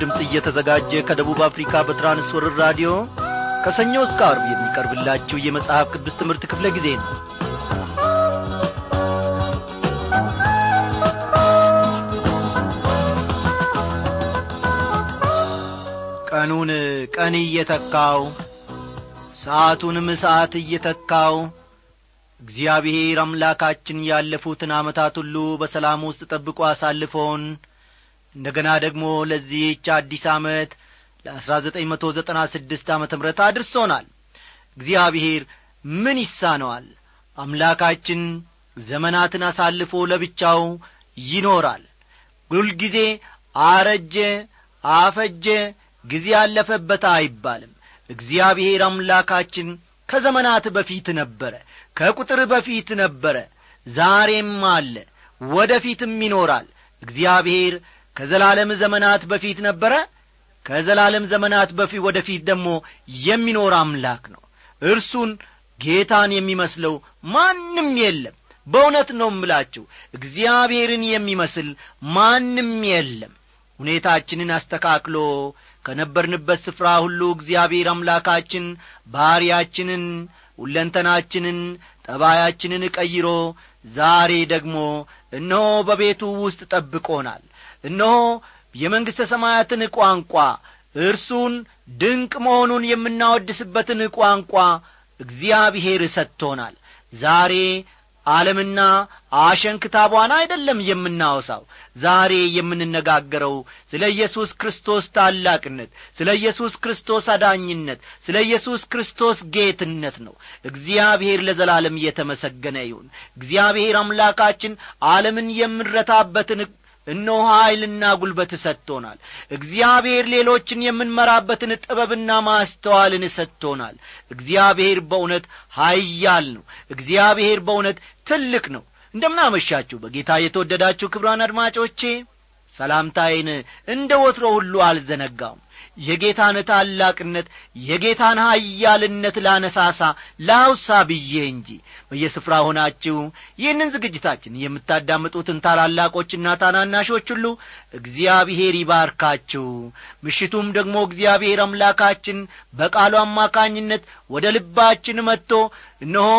ድምፅ እየተዘጋጀ ከደቡብ አፍሪካ በትራንስወርር ራዲዮ ከሰኞ እስከ አርብ የሚቀርብላችሁ የመጽሐፍ ቅዱስ ትምህርት ክፍለ ጊዜ ነው። ቀኑን ቀን እየተካው ሰዓቱንም ሰዓት እየተካው እግዚአብሔር አምላካችን ያለፉትን ዓመታት ሁሉ በሰላም ውስጥ ጠብቆ አሳልፎን እንደ ገና ደግሞ ለዚህች አዲስ ዓመት ለአሥራ ዘጠኝ መቶ ዘጠና ስድስት ዓመተ ምሕረት አድርሶናል። እግዚአብሔር ምን ይሳነዋል? አምላካችን ዘመናትን አሳልፎ ለብቻው ይኖራል። ሁልጊዜ አረጀ አፈጀ ጊዜ ያለፈበት አይባልም። እግዚአብሔር አምላካችን ከዘመናት በፊት ነበረ ከቁጥር በፊት ነበረ ዛሬም አለ ወደ ፊትም ይኖራል። እግዚአብሔር ከዘላለም ዘመናት በፊት ነበረ? ከዘላለም ዘመናት በፊት ወደ ፊት ደግሞ የሚኖር አምላክ ነው። እርሱን ጌታን የሚመስለው ማንም የለም። በእውነት ነው እምላችሁ እግዚአብሔርን የሚመስል ማንም የለም። ሁኔታችንን አስተካክሎ ከነበርንበት ስፍራ ሁሉ እግዚአብሔር አምላካችን ባሕርያችንን ሁለንተናችንን ጠባያችንን ቀይሮ ዛሬ ደግሞ እነሆ በቤቱ ውስጥ ጠብቆናል እነሆ የመንግሥተ ሰማያትን ቋንቋ እርሱን ድንቅ መሆኑን የምናወድስበትን ቋንቋ እግዚአብሔር ሰጥቶናል። ዛሬ ዓለምና አሸንክታቧን አይደለም የምናወሳው። ዛሬ የምንነጋገረው ስለ ኢየሱስ ክርስቶስ ታላቅነት ስለ ኢየሱስ ክርስቶስ አዳኝነት ስለ ኢየሱስ ክርስቶስ ጌትነት ነው። እግዚአብሔር ለዘላለም እየተመሰገነ ይሁን። እግዚአብሔር አምላካችን ዓለምን የምንረታበትን እነሆ ኀይልና ጒልበት ሰጥቶናል። እግዚአብሔር ሌሎችን የምንመራበትን ጥበብና ማስተዋልን ሰጥቶናል። እግዚአብሔር በእውነት ኀያል ነው። እግዚአብሔር በእውነት ትልቅ ነው። እንደምናመሻችሁ በጌታ የተወደዳችሁ ክብራን አድማጮቼ ሰላምታዬን እንደ ወትሮ ሁሉ አልዘነጋውም የጌታን ታላቅነት የጌታን ኀያልነት ላነሳሳ ላውሳ ብዬ እንጂ በየስፍራ ሆናችሁ ይህንን ዝግጅታችን የምታዳምጡትን ታላላቆችና ታናናሾች ሁሉ እግዚአብሔር ይባርካችሁ። ምሽቱም ደግሞ እግዚአብሔር አምላካችን በቃሉ አማካኝነት ወደ ልባችን መጥቶ እነሆ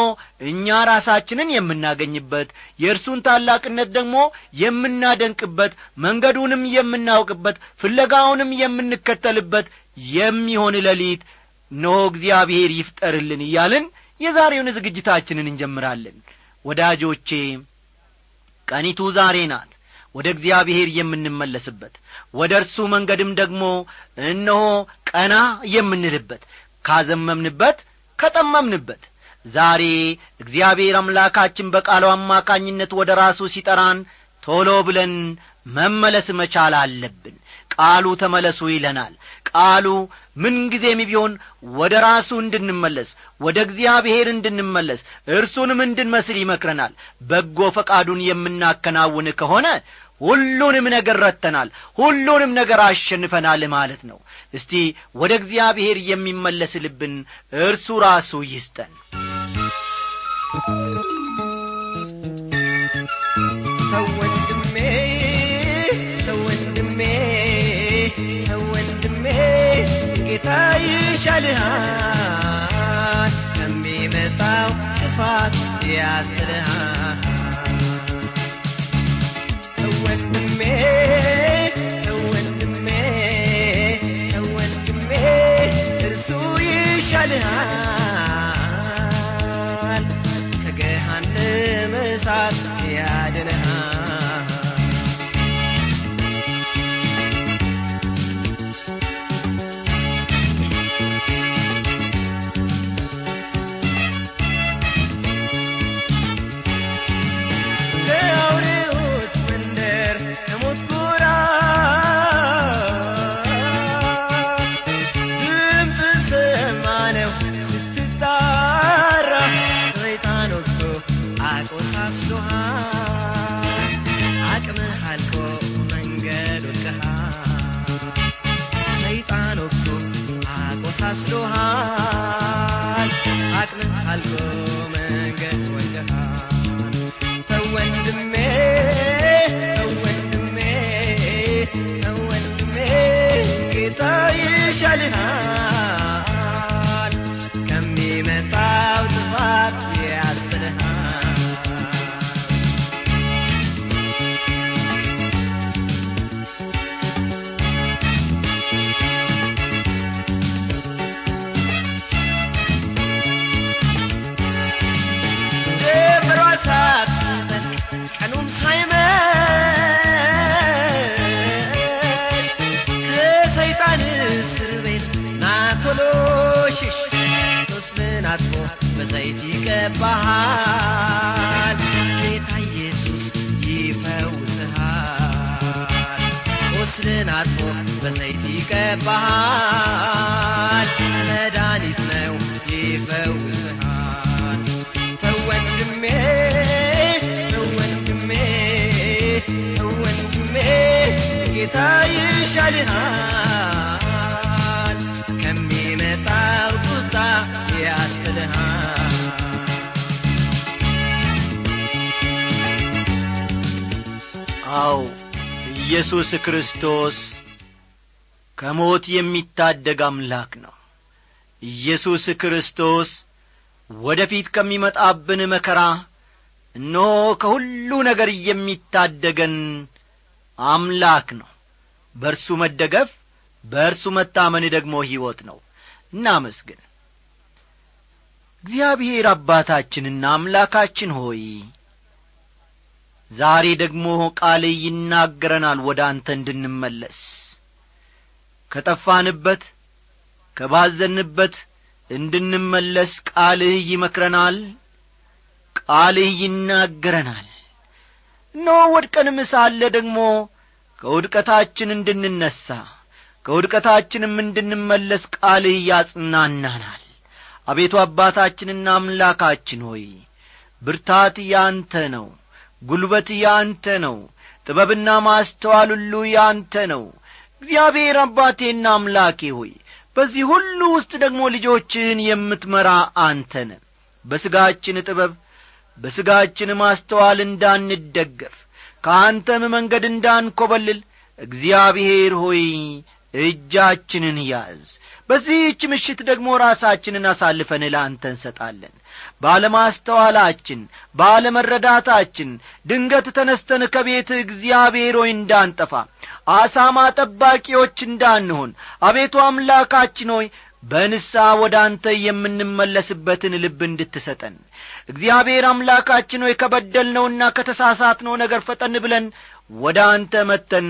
እኛ ራሳችንን የምናገኝበት የእርሱን ታላቅነት ደግሞ የምናደንቅበት መንገዱንም የምናውቅበት ፍለጋውንም የምንከተልበት የሚሆን ሌሊት እነሆ እግዚአብሔር ይፍጠርልን እያልን የዛሬውን ዝግጅታችንን እንጀምራለን። ወዳጆቼ ቀኒቱ ዛሬ ናት። ወደ እግዚአብሔር የምንመለስበት ወደ እርሱ መንገድም ደግሞ እነሆ ቀና የምንልበት ካዘመምንበት ከጠመምንበት። ዛሬ እግዚአብሔር አምላካችን በቃሉ አማካኝነት ወደ ራሱ ሲጠራን ቶሎ ብለን መመለስ መቻል አለብን። ቃሉ ተመለሱ ይለናል ቃሉ ምንጊዜም ቢሆን ወደ ራሱ እንድንመለስ ወደ እግዚአብሔር እንድንመለስ እርሱንም እንድንመስል ይመክረናል። በጎ ፈቃዱን የምናከናውን ከሆነ ሁሉንም ነገር ረተናል ሁሉንም ነገር አሸንፈናል ማለት ነው። እስቲ ወደ እግዚአብሔር የሚመለስ ልብን እርሱ ራሱ ይስጠን ጌታ ይሻልሃል ከሚመጣው ጥፋት ያስጥልሃል። ወንድሜ አጥቦ በዘይት ይቀባሃል። ጌታ ኢየሱስ ይፈውስሃል። ቁስልን አጥቦ በዘይት ይቀባሃል። መድኃኒት ነው ይፈውስሃል። ተወንድሜ ተወንድሜ ተወንድሜ ጌታ ይሻልሃል ኢየሱስ ክርስቶስ ከሞት የሚታደግ አምላክ ነው። ኢየሱስ ክርስቶስ ወደ ፊት ከሚመጣብን መከራ እነሆ ከሁሉ ነገር የሚታደገን አምላክ ነው። በእርሱ መደገፍ በእርሱ መታመን ደግሞ ሕይወት ነው። እናመስግን። እግዚአብሔር አባታችንና አምላካችን ሆይ ዛሬ ደግሞ ቃል ይናገረናል ወደ አንተ እንድንመለስ። ከጠፋንበት ከባዘንበት እንድንመለስ ቃልህ ይመክረናል ቃልህ ይናገረናል። እነሆ ወድቀንም ሳለ ደግሞ ከውድቀታችን እንድንነሣ ከውድቀታችንም እንድንመለስ ቃልህ ያጽናናናል። አቤቱ አባታችንና አምላካችን ሆይ ብርታት ያንተ ነው ጉልበት ያንተ ነው። ጥበብና ማስተዋል ሁሉ ያንተ ነው። እግዚአብሔር አባቴና አምላኬ ሆይ በዚህ ሁሉ ውስጥ ደግሞ ልጆችህን የምትመራ አንተነ በሥጋችን ጥበብ በሥጋችን ማስተዋል እንዳንደገፍ ከአንተም መንገድ እንዳንኰበልል እግዚአብሔር ሆይ እጃችንን ያዝ። በዚህች ምሽት ደግሞ ራሳችንን አሳልፈን ለአንተ እንሰጣለን ባለማስተዋላችን ባለመረዳታችን ድንገት ተነስተን ከቤት እግዚአብሔር ሆይ እንዳንጠፋ አሳማ ጠባቂዎች እንዳንሆን አቤቱ አምላካችን ሆይ በንሳ ወደ አንተ የምንመለስበትን ልብ እንድትሰጠን። እግዚአብሔር አምላካችን ሆይ ከበደልነውና ከተሳሳትነው ነገር ፈጠን ብለን ወደ አንተ መተን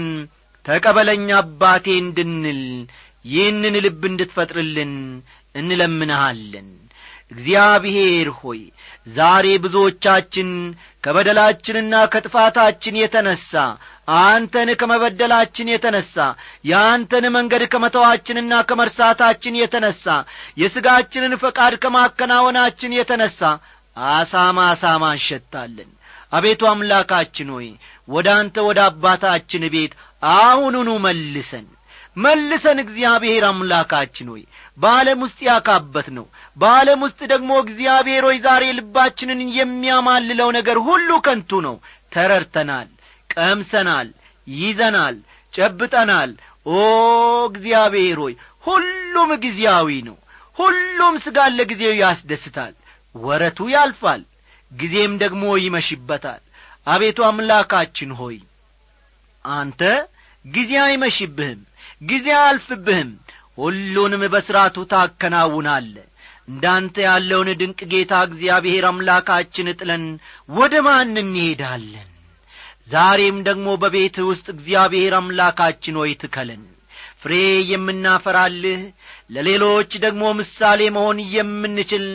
ተቀበለኝ አባቴ እንድንል ይህንን ልብ እንድትፈጥርልን እንለምንሃለን እግዚአብሔር ሆይ ዛሬ ብዙዎቻችን ከበደላችንና ከጥፋታችን የተነሣ አንተን ከመበደላችን የተነሣ የአንተን መንገድ ከመተዋችንና ከመርሳታችን የተነሣ የሥጋችንን ፈቃድ ከማከናወናችን የተነሣ አሳማ አሳማ እንሸታለን። አቤቱ አምላካችን ሆይ ወደ አንተ ወደ አባታችን ቤት አሁኑኑ መልሰን መልሰን እግዚአብሔር አምላካችን ሆይ በዓለም ውስጥ ያካበት ነው። በዓለም ውስጥ ደግሞ እግዚአብሔር ሆይ ዛሬ ልባችንን የሚያማልለው ነገር ሁሉ ከንቱ ነው። ተረድተናል ቀምሰናል ይዘናል ጨብጠናል። ኦ እግዚአብሔር ሆይ ሁሉም ጊዜያዊ ነው። ሁሉም ሥጋን ለጊዜው ያስደስታል። ወረቱ ያልፋል ጊዜም ደግሞ ይመሽበታል። አቤቱ አምላካችን ሆይ አንተ ጊዜ አይመሽብህም ጊዜ አያልፍብህም ሁሉንም በሥርዓቱ ታከናውናለ። እንዳንተ ያለውን ድንቅ ጌታ እግዚአብሔር አምላካችን ጥለን ወደ ማን እንሄዳለን? ዛሬም ደግሞ በቤት ውስጥ እግዚአብሔር አምላካችን ሆይ ትከለን። ፍሬ የምናፈራልህ ለሌሎች ደግሞ ምሳሌ መሆን የምንችል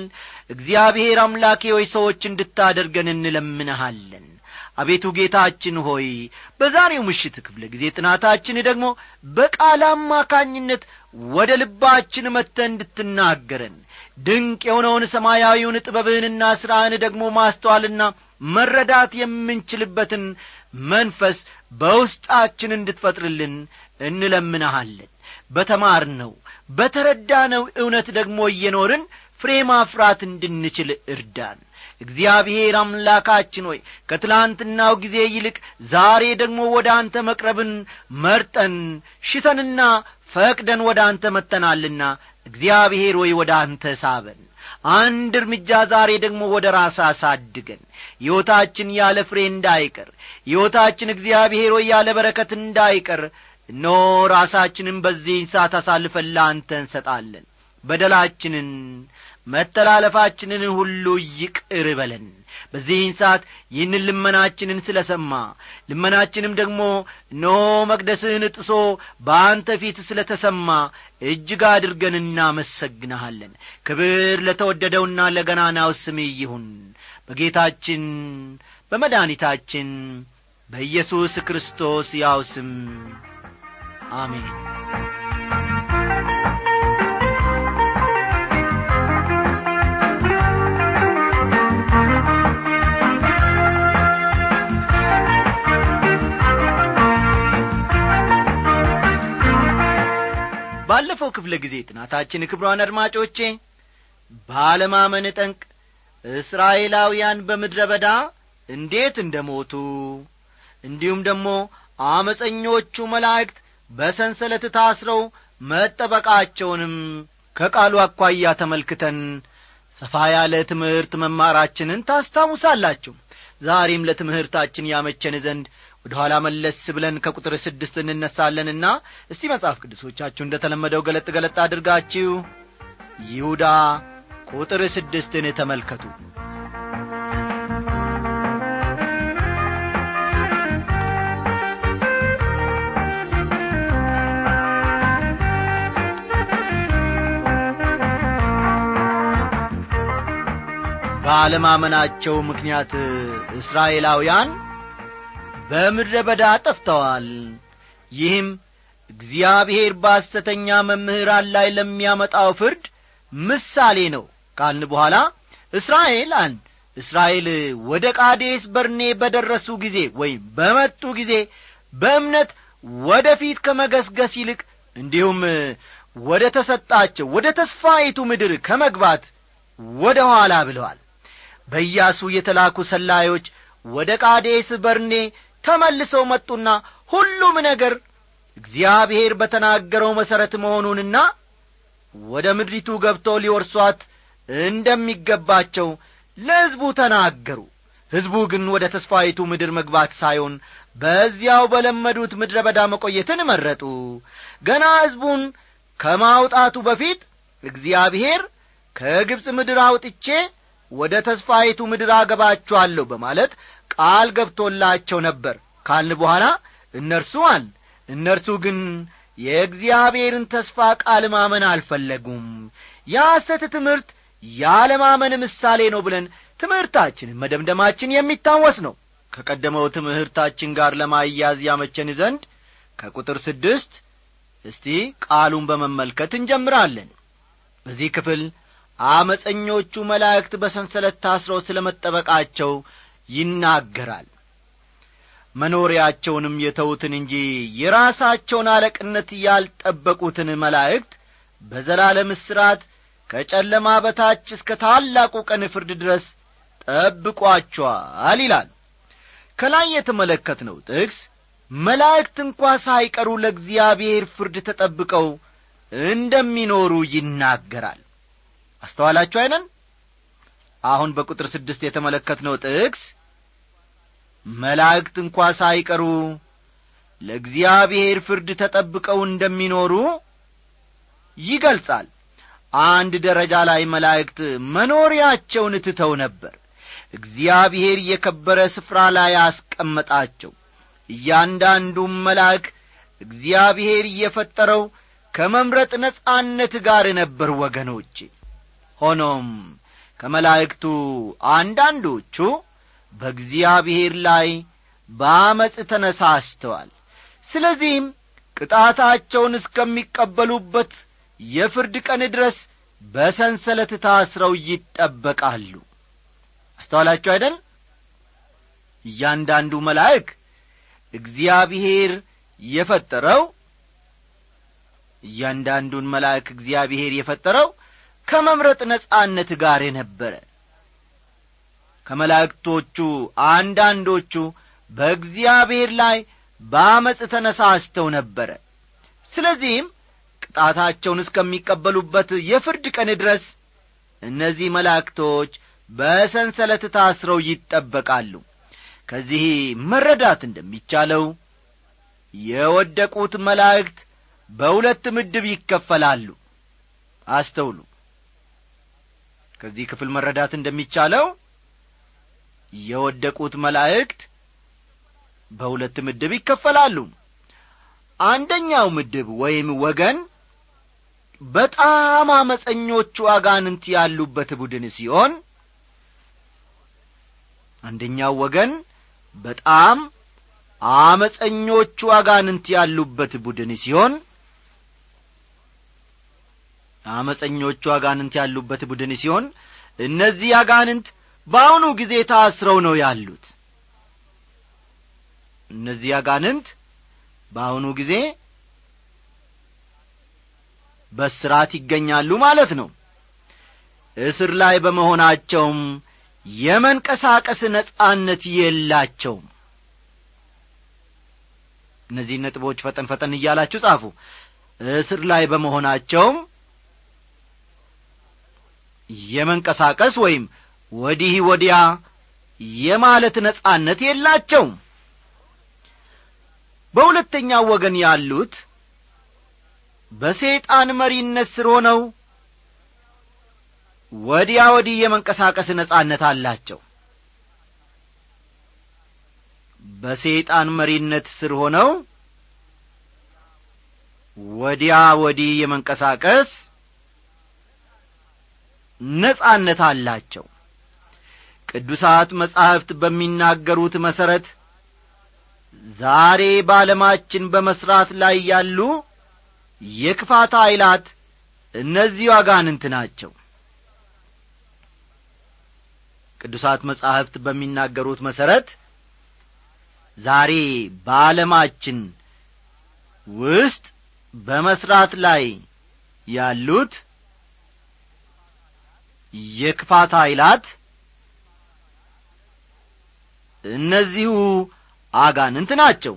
እግዚአብሔር አምላኬ ሆይ ሰዎች እንድታደርገን እንለምንሃለን። አቤቱ ጌታችን ሆይ በዛሬው ምሽት ክፍለ ጊዜ ጥናታችን ደግሞ በቃል አማካኝነት ወደ ልባችን መጥተ እንድትናገረን ድንቅ የሆነውን ሰማያዊውን ጥበብህንና ሥራህን ደግሞ ማስተዋልና መረዳት የምንችልበትን መንፈስ በውስጣችን እንድትፈጥርልን እንለምንሃለን። በተማርነው በተረዳነው እውነት ደግሞ እየኖርን ፍሬ ማፍራት እንድንችል እርዳን። እግዚአብሔር አምላካችን ሆይ ከትላንትናው ጊዜ ይልቅ ዛሬ ደግሞ ወደ አንተ መቅረብን መርጠን ሽተንና ፈቅደን ወደ አንተ መጥተናልና እግዚአብሔር ሆይ ወደ አንተ ሳበን። አንድ እርምጃ ዛሬ ደግሞ ወደ ራስ አሳድገን። ሕይወታችን ያለ ፍሬ እንዳይቀር ሕይወታችን እግዚአብሔር ሆይ ያለ በረከት እንዳይቀር እኖ ራሳችንን በዚህ ሰዓት አሳልፈን ለአንተ እንሰጣለን። በደላችንን መተላለፋችንን ሁሉ ይቅር በለን በዚህን ሰዓት ይህንን ልመናችንን ስለ ሰማ ልመናችንም ደግሞ ኖ መቅደስህን ጥሶ በአንተ ፊት ስለ ተሰማ እጅግ አድርገን እናመሰግንሃለን። ክብር ለተወደደውና ለገናናው ስም ይሁን። በጌታችን በመድኃኒታችን በኢየሱስ ክርስቶስ ያው ስም አሜን ባለፈው ክፍለ ጊዜ ጥናታችን ክብሯን አድማጮቼ ባለማመን ጠንቅ እስራኤላውያን በምድረ በዳ እንዴት እንደ ሞቱ እንዲሁም ደግሞ አመፀኞቹ መላእክት በሰንሰለት ታስረው መጠበቃቸውንም ከቃሉ አኳያ ተመልክተን ሰፋ ያለ ትምህርት መማራችንን ታስታውሳላችሁ። ዛሬም ለትምህርታችን ያመቸን ዘንድ ወደ ኋላ መለስ ብለን ከቁጥር ስድስት እንነሳለንና እስቲ መጽሐፍ ቅዱሶቻችሁ እንደ ተለመደው ገለጥ ገለጥ አድርጋችሁ ይሁዳ ቁጥር ስድስትን ተመልከቱ። ባለማመናቸው ምክንያት እስራኤላውያን በምድረ በዳ ጠፍተዋል። ይህም እግዚአብሔር በሐሰተኛ መምህራን ላይ ለሚያመጣው ፍርድ ምሳሌ ነው። ካልን በኋላ እስራኤል አንድ እስራኤል ወደ ቃዴስ በርኔ በደረሱ ጊዜ ወይም በመጡ ጊዜ በእምነት ወደ ፊት ከመገስገስ ይልቅ እንዲሁም ወደ ተሰጣቸው ወደ ተስፋይቱ ምድር ከመግባት ወደ ኋላ ብለዋል። በኢያሱ የተላኩ ሰላዮች ወደ ቃዴስ በርኔ ተመልሰው መጡና ሁሉም ነገር እግዚአብሔር በተናገረው መሠረት መሆኑንና ወደ ምድሪቱ ገብተው ሊወርሷት እንደሚገባቸው ለሕዝቡ ተናገሩ። ሕዝቡ ግን ወደ ተስፋይቱ ምድር መግባት ሳይሆን በዚያው በለመዱት ምድረ በዳ መቆየትን መረጡ። ገና ሕዝቡን ከማውጣቱ በፊት እግዚአብሔር ከግብፅ ምድር አውጥቼ ወደ ተስፋይቱ ምድር አገባችኋለሁ በማለት ቃል ገብቶላቸው ነበር። ካልን በኋላ እነርሱ አል እነርሱ ግን የእግዚአብሔርን ተስፋ ቃል ማመን አልፈለጉም። የሐሰት ትምህርት ያለማመን ምሳሌ ነው ብለን ትምህርታችንን መደምደማችን የሚታወስ ነው። ከቀደመው ትምህርታችን ጋር ለማያዝ ያመቸን ዘንድ ከቁጥር ስድስት እስቲ ቃሉን በመመልከት እንጀምራለን። በዚህ ክፍል አመፀኞቹ መላእክት በሰንሰለት ታስረው ስለ መጠበቃቸው ይናገራል። መኖሪያቸውንም የተዉትን እንጂ የራሳቸውን አለቅነት ያልጠበቁትን መላእክት በዘላለም እስራት ከጨለማ በታች እስከ ታላቁ ቀን ፍርድ ድረስ ጠብቋቸዋል ይላል። ከላይ የተመለከትነው ጥቅስ መላእክት እንኳ ሳይቀሩ ለእግዚአብሔር ፍርድ ተጠብቀው እንደሚኖሩ ይናገራል። አስተዋላችሁ አይነን አሁን በቁጥር ስድስት የተመለከትነው ጥቅስ መላእክት እንኳ ሳይቀሩ ለእግዚአብሔር ፍርድ ተጠብቀው እንደሚኖሩ ይገልጻል። አንድ ደረጃ ላይ መላእክት መኖሪያቸውን ትተው ነበር። እግዚአብሔር የከበረ ስፍራ ላይ አስቀመጣቸው። እያንዳንዱም መልአክ እግዚአብሔር እየፈጠረው ከመምረጥ ነጻነት ጋር ነበር ወገኖቼ። ሆኖም ከመላእክቱ አንዳንዶቹ በእግዚአብሔር ላይ በአመፅ ተነሳስተዋል። ስለዚህም ቅጣታቸውን እስከሚቀበሉበት የፍርድ ቀን ድረስ በሰንሰለት ታስረው ይጠበቃሉ። አስተዋላችሁ አይደል? እያንዳንዱ መልአክ እግዚአብሔር የፈጠረው እያንዳንዱን መልአክ እግዚአብሔር የፈጠረው ከመምረጥ ነጻነት ጋር የነበረ። ከመላእክቶቹ አንዳንዶቹ በእግዚአብሔር ላይ በአመፅ ተነሳስተው ነበረ። ስለዚህም ቅጣታቸውን እስከሚቀበሉበት የፍርድ ቀን ድረስ እነዚህ መላእክቶች በሰንሰለት ታስረው ይጠበቃሉ። ከዚህ መረዳት እንደሚቻለው የወደቁት መላእክት በሁለት ምድብ ይከፈላሉ። አስተውሉ ከዚህ ክፍል መረዳት እንደሚቻለው የወደቁት መላእክት በሁለት ምድብ ይከፈላሉ። አንደኛው ምድብ ወይም ወገን በጣም አመፀኞቹ አጋንንት ያሉበት ቡድን ሲሆን አንደኛው ወገን በጣም አመፀኞቹ አጋንንት ያሉበት ቡድን ሲሆን አመፀኞቹ አጋንንት ያሉበት ቡድን ሲሆን እነዚህ አጋንንት በአሁኑ ጊዜ ታስረው ነው ያሉት። እነዚህ አጋንንት በአሁኑ ጊዜ በስራት ይገኛሉ ማለት ነው። እስር ላይ በመሆናቸውም የመንቀሳቀስ ነጻነት የላቸውም። እነዚህ ነጥቦች ፈጠን ፈጠን እያላችሁ ጻፉ። እስር ላይ በመሆናቸውም የመንቀሳቀስ ወይም ወዲህ ወዲያ የማለት ነጻነት የላቸውም። በሁለተኛው ወገን ያሉት በሰይጣን መሪነት ስር ሆነው ወዲያ ወዲህ የመንቀሳቀስ ነጻነት አላቸው። በሰይጣን መሪነት ስር ሆነው ወዲያ ወዲህ የመንቀሳቀስ ነጻነት አላቸው። ቅዱሳት መጻሕፍት በሚናገሩት መሠረት ዛሬ በዓለማችን በመሥራት ላይ ያሉ የክፋት ኀይላት እነዚሁ አጋንንት ናቸው። ቅዱሳት መጻሕፍት በሚናገሩት መሠረት ዛሬ በዓለማችን ውስጥ በመሥራት ላይ ያሉት የክፋት ኀይላት እነዚሁ አጋንንት ናቸው።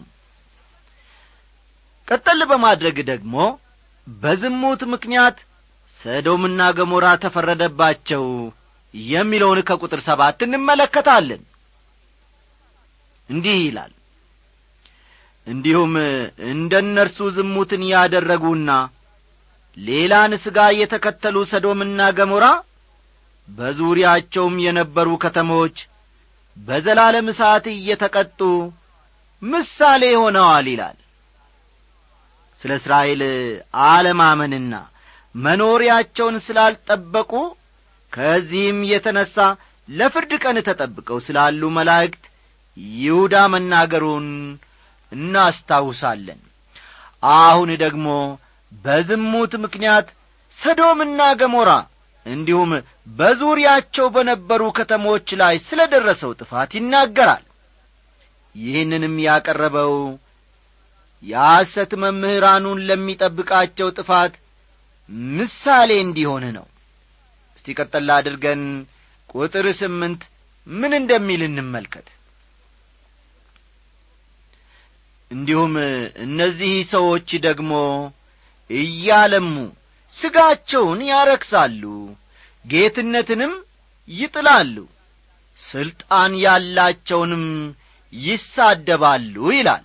ቀጠል በማድረግ ደግሞ በዝሙት ምክንያት ሰዶምና ገሞራ ተፈረደባቸው የሚለውን ከቁጥር ሰባት እንመለከታለን። እንዲህ ይላል። እንዲሁም እንደ እነርሱ ዝሙትን ያደረጉና ሌላን ሥጋ የተከተሉ ሰዶምና ገሞራ በዙሪያቸውም የነበሩ ከተሞች በዘላለም እሳት እየተቀጡ ምሳሌ ሆነዋል ይላል። ስለ እስራኤል አለማመንና መኖሪያቸውን ስላልጠበቁ ከዚህም የተነሣ ለፍርድ ቀን ተጠብቀው ስላሉ መላእክት ይሁዳ መናገሩን እናስታውሳለን። አሁን ደግሞ በዝሙት ምክንያት ሰዶምና ገሞራ እንዲሁም በዙሪያቸው በነበሩ ከተሞች ላይ ስለ ደረሰው ጥፋት ይናገራል። ይህንንም ያቀረበው የሐሰት መምህራኑን ለሚጠብቃቸው ጥፋት ምሳሌ እንዲሆን ነው። እስቲ ቀጠላ አድርገን ቁጥር ስምንት ምን እንደሚል እንመልከት። እንዲሁም እነዚህ ሰዎች ደግሞ እያለሙ ሥጋቸውን ያረክሳሉ ጌትነትንም ይጥላሉ። ሥልጣን ያላቸውንም ይሳደባሉ ይላል።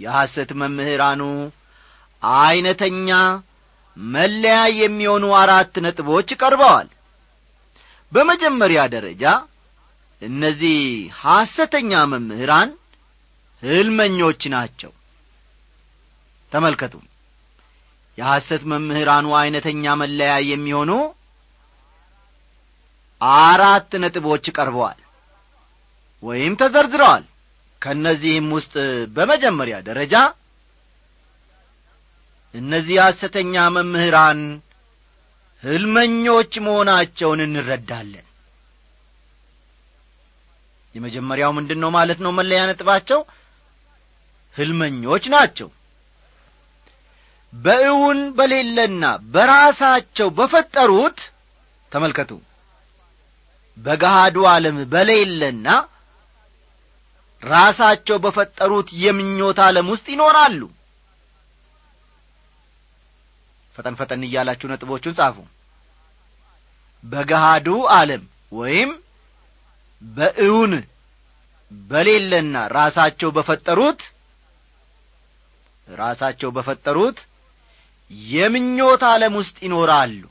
የሐሰት መምህራኑ ዐይነተኛ መለያ የሚሆኑ አራት ነጥቦች ቀርበዋል። በመጀመሪያ ደረጃ እነዚህ ሐሰተኛ መምህራን ሕልመኞች ናቸው። ተመልከቱ። የሐሰት መምህራኑ ዐይነተኛ መለያ የሚሆኑ አራት ነጥቦች ቀርበዋል ወይም ተዘርዝረዋል። ከእነዚህም ውስጥ በመጀመሪያ ደረጃ እነዚህ ሐሰተኛ መምህራን ሕልመኞች መሆናቸውን እንረዳለን። የመጀመሪያው ምንድን ነው ማለት ነው? መለያ ነጥባቸው ሕልመኞች ናቸው። በእውን በሌለና በራሳቸው በፈጠሩት ተመልከቱ በገሃዱ ዓለም በሌለና ራሳቸው በፈጠሩት የምኞት ዓለም ውስጥ ይኖራሉ። ፈጠን ፈጠን እያላችሁ ነጥቦቹን ጻፉ። በገሃዱ ዓለም ወይም በእውን በሌለና ራሳቸው በፈጠሩት ራሳቸው በፈጠሩት የምኞት ዓለም ውስጥ ይኖራሉ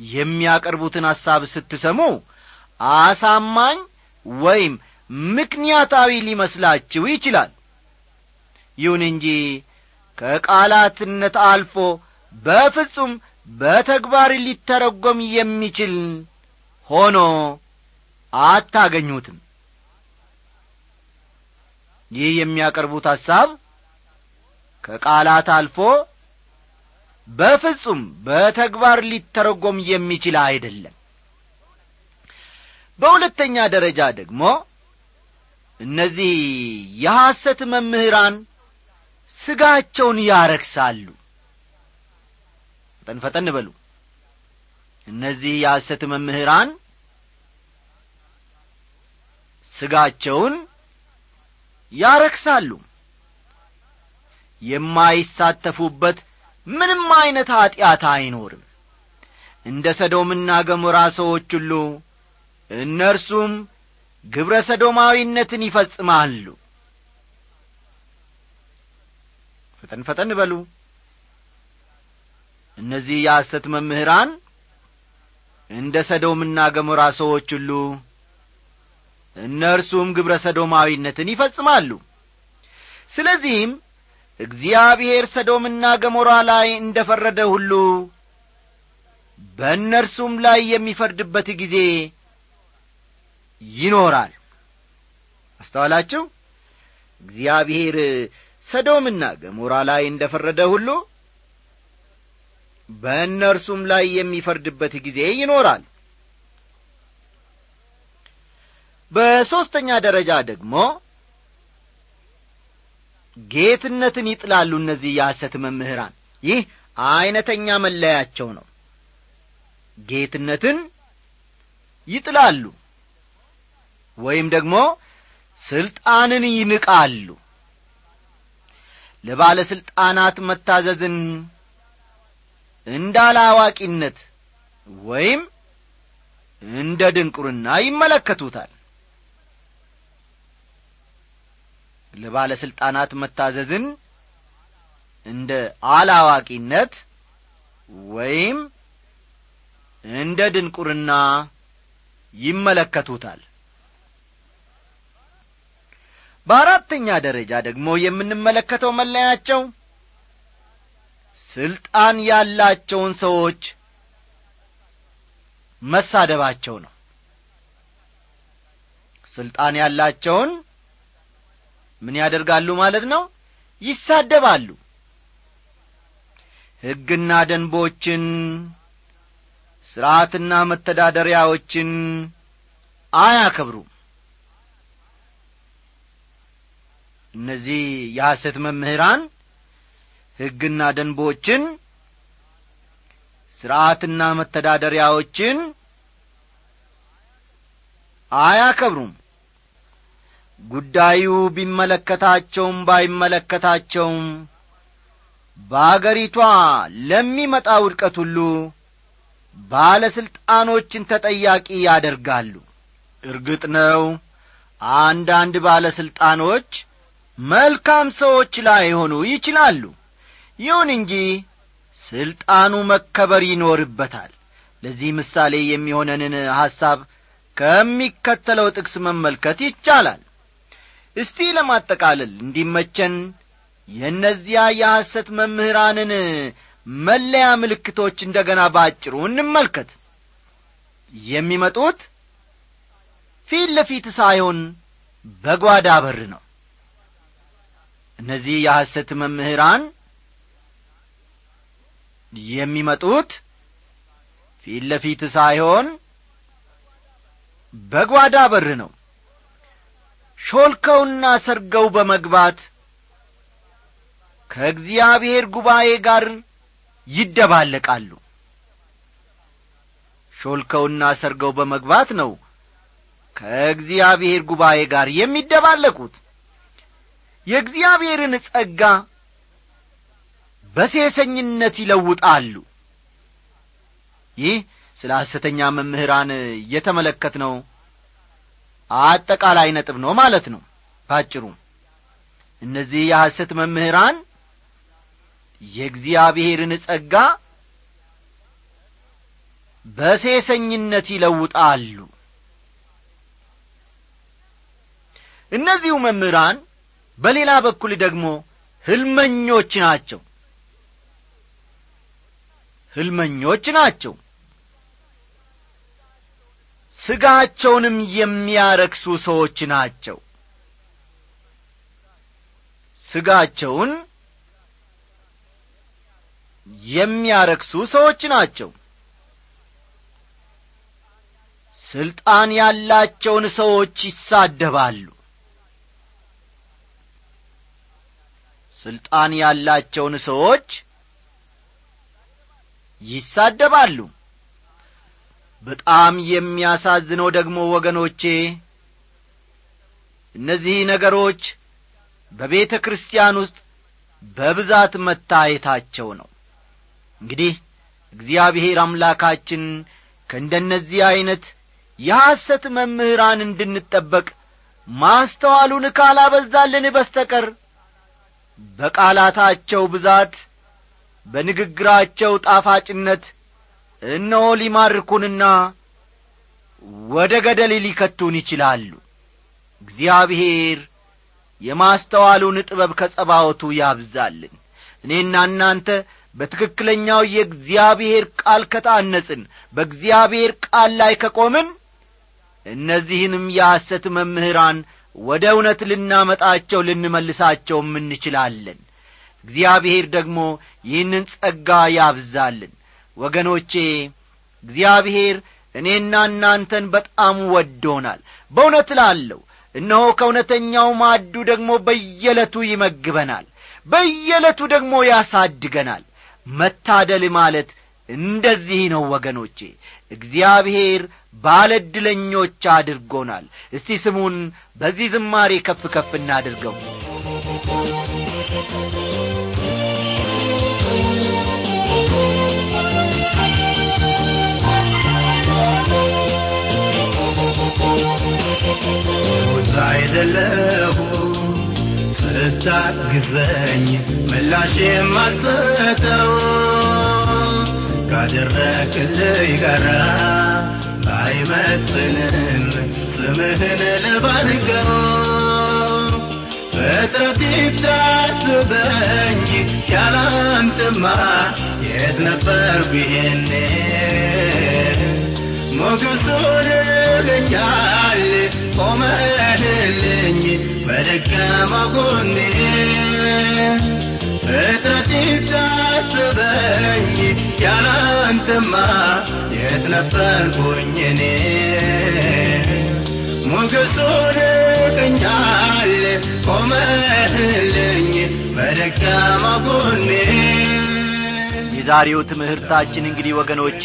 የሚያቀርቡትን ሐሳብ ስትሰሙ አሳማኝ ወይም ምክንያታዊ ሊመስላችሁ ይችላል። ይሁን እንጂ ከቃላትነት አልፎ በፍጹም በተግባር ሊተረጐም የሚችል ሆኖ አታገኙትም። ይህ የሚያቀርቡት ሐሳብ ከቃላት አልፎ በፍጹም በተግባር ሊተረጐም የሚችል አይደለም። በሁለተኛ ደረጃ ደግሞ እነዚህ የሐሰት መምህራን ሥጋቸውን ያረክሳሉ። ፈጠን ፈጠን በሉ። እነዚህ የሐሰት መምህራን ሥጋቸውን ያረክሳሉ። የማይሳተፉበት ምንም ዐይነት ኀጢአት አይኖርም። እንደ ሰዶምና ገሞራ ሰዎች ሁሉ እነርሱም ግብረ ሰዶማዊነትን ይፈጽማሉ። ፈጠን ፈጠን በሉ። እነዚህ የሐሰት መምህራን እንደ ሰዶምና ገሞራ ሰዎች ሁሉ እነርሱም ግብረ ሰዶማዊነትን ይፈጽማሉ። ስለዚህም እግዚአብሔር ሰዶምና ገሞራ ላይ እንደ ፈረደ ሁሉ በእነርሱም ላይ የሚፈርድበት ጊዜ ይኖራል። አስተዋላችሁ? እግዚአብሔር ሰዶምና ገሞራ ላይ እንደ ፈረደ ሁሉ በእነርሱም ላይ የሚፈርድበት ጊዜ ይኖራል። በሦስተኛ ደረጃ ደግሞ ጌትነትን ይጥላሉ እነዚህ የሐሰት መምህራን። ይህ ዐይነተኛ መለያቸው ነው። ጌትነትን ይጥላሉ ወይም ደግሞ ሥልጣንን ይንቃሉ። ለባለሥልጣናት መታዘዝን እንዳላዋቂነት ወይም እንደ ድንቁርና ይመለከቱታል ለባለሥልጣናት መታዘዝን እንደ አላዋቂነት ወይም እንደ ድንቁርና ይመለከቱታል። በአራተኛ ደረጃ ደግሞ የምንመለከተው መለያቸው ስልጣን ያላቸውን ሰዎች መሳደባቸው ነው። ስልጣን ያላቸውን ምን ያደርጋሉ ማለት ነው? ይሳደባሉ። ሕግና ደንቦችን ሥርዓትና መተዳደሪያዎችን አያከብሩም። እነዚህ የሐሰት መምህራን ሕግና ደንቦችን ሥርዓትና መተዳደሪያዎችን አያከብሩም ጉዳዩ ቢመለከታቸውም ባይመለከታቸውም በአገሪቷ ለሚመጣ ውድቀት ሁሉ ባለሥልጣኖችን ተጠያቂ ያደርጋሉ። እርግጥ ነው አንዳንድ ባለሥልጣኖች መልካም ሰዎች ላይሆኑ ይችላሉ። ይሁን እንጂ ሥልጣኑ መከበር ይኖርበታል። ለዚህ ምሳሌ የሚሆነንን ሐሳብ ከሚከተለው ጥቅስ መመልከት ይቻላል እስቲ ለማጠቃለል እንዲመቸን የእነዚያ የሐሰት መምህራንን መለያ ምልክቶች እንደ ገና ባጭሩ እንመልከት። የሚመጡት ፊት ለፊት ሳይሆን በጓዳ በር ነው። እነዚህ የሐሰት መምህራን የሚመጡት ፊት ለፊት ሳይሆን በጓዳ በር ነው ሾልከውና ሰርገው በመግባት ከእግዚአብሔር ጉባኤ ጋር ይደባለቃሉ። ሾልከውና ሰርገው በመግባት ነው ከእግዚአብሔር ጉባኤ ጋር የሚደባለቁት። የእግዚአብሔርን ጸጋ በሴሰኝነት ይለውጣሉ። ይህ ስለ ሐሰተኛ መምህራን የተመለከትነው አጠቃላይ ነጥብ ነው ማለት ነው። ባጭሩ እነዚህ የሐሰት መምህራን የእግዚአብሔርን ጸጋ በሴሰኝነት ይለውጣሉ። እነዚሁ መምህራን በሌላ በኩል ደግሞ ህልመኞች ናቸው። ህልመኞች ናቸው ሥጋቸውንም የሚያረክሱ ሰዎች ናቸው። ሥጋቸውን የሚያረክሱ ሰዎች ናቸው። ስልጣን ያላቸውን ሰዎች ይሳደባሉ። ስልጣን ያላቸውን ሰዎች ይሳደባሉ በጣም የሚያሳዝነው ደግሞ ወገኖቼ እነዚህ ነገሮች በቤተ ክርስቲያን ውስጥ በብዛት መታየታቸው ነው። እንግዲህ እግዚአብሔር አምላካችን ከእንደነዚህ ዐይነት የሐሰት መምህራን እንድንጠበቅ ማስተዋሉን ካላበዛልን በስተቀር በቃላታቸው ብዛት በንግግራቸው ጣፋጭነት እነሆ ሊማርኩንና ወደ ገደል ሊከቱን ይችላሉ። እግዚአብሔር የማስተዋሉን ጥበብ ከጸባወቱ ያብዛልን። እኔና እናንተ በትክክለኛው የእግዚአብሔር ቃል ከታነጽን በእግዚአብሔር ቃል ላይ ከቆምን እነዚህንም የሐሰት መምህራን ወደ እውነት ልናመጣቸው ልንመልሳቸውም እንችላለን። እግዚአብሔር ደግሞ ይህንን ጸጋ ያብዛልን ወገኖቼ እግዚአብሔር እኔና እናንተን በጣም ወዶናል። በእውነት ላለሁ እነሆ ከእውነተኛው ማዱ ደግሞ በየዕለቱ ይመግበናል በየዕለቱ ደግሞ ያሳድገናል። መታደል ማለት እንደዚህ ነው ወገኖቼ እግዚአብሔር ባለድለኞች አድርጎናል። እስቲ ስሙን በዚህ ዝማሬ ከፍ ከፍ እናድርገው አይደለሁ። ምላሽ የማልሰጠው ካደረክልኝ ጋራ ባይመጥንም ስምህን ልባርከው ፍጥረት ይታስበኝ ያላንተማ የት ነበርኩ ይሄኔ ሞገሱን እገኛል ቆመህልኝ በደካማ ጎኔ ፍጥረት ይታስበኝ ያላንተማ የት ነበርኩኝ እኔ ሞገሱን እገኛል ቆመህልኝ በደካማ ጎኔ የዛሬው ትምህርታችን እንግዲህ ወገኖቼ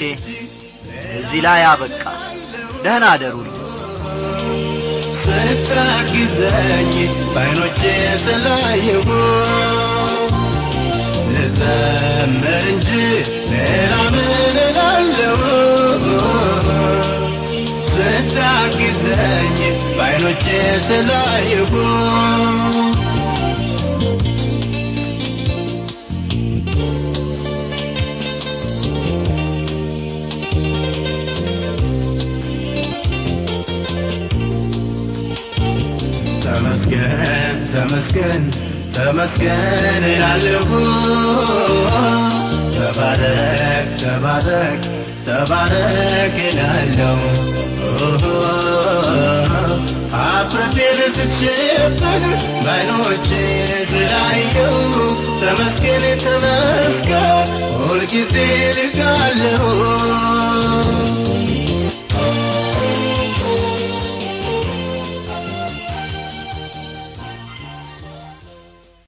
እዚህ ላይ አበቃ። ደህና አደሩልኝ። ስታግዘኝ በዓይኖቼ ስላየሁ ልዘምር እንጂ ሌላ ምን እላለሁ ስታግዘኝ በዓይኖቼ ስላየሁ ተመስገን እላለሁ። ተባረክ ተባረክ ተባረክ እላለሁ። ሀፍረቴን ስትሸፈን በዓይኖቼ ስላየሁ ተመስገን ተመስገን ሁልጊዜ ልካለሁ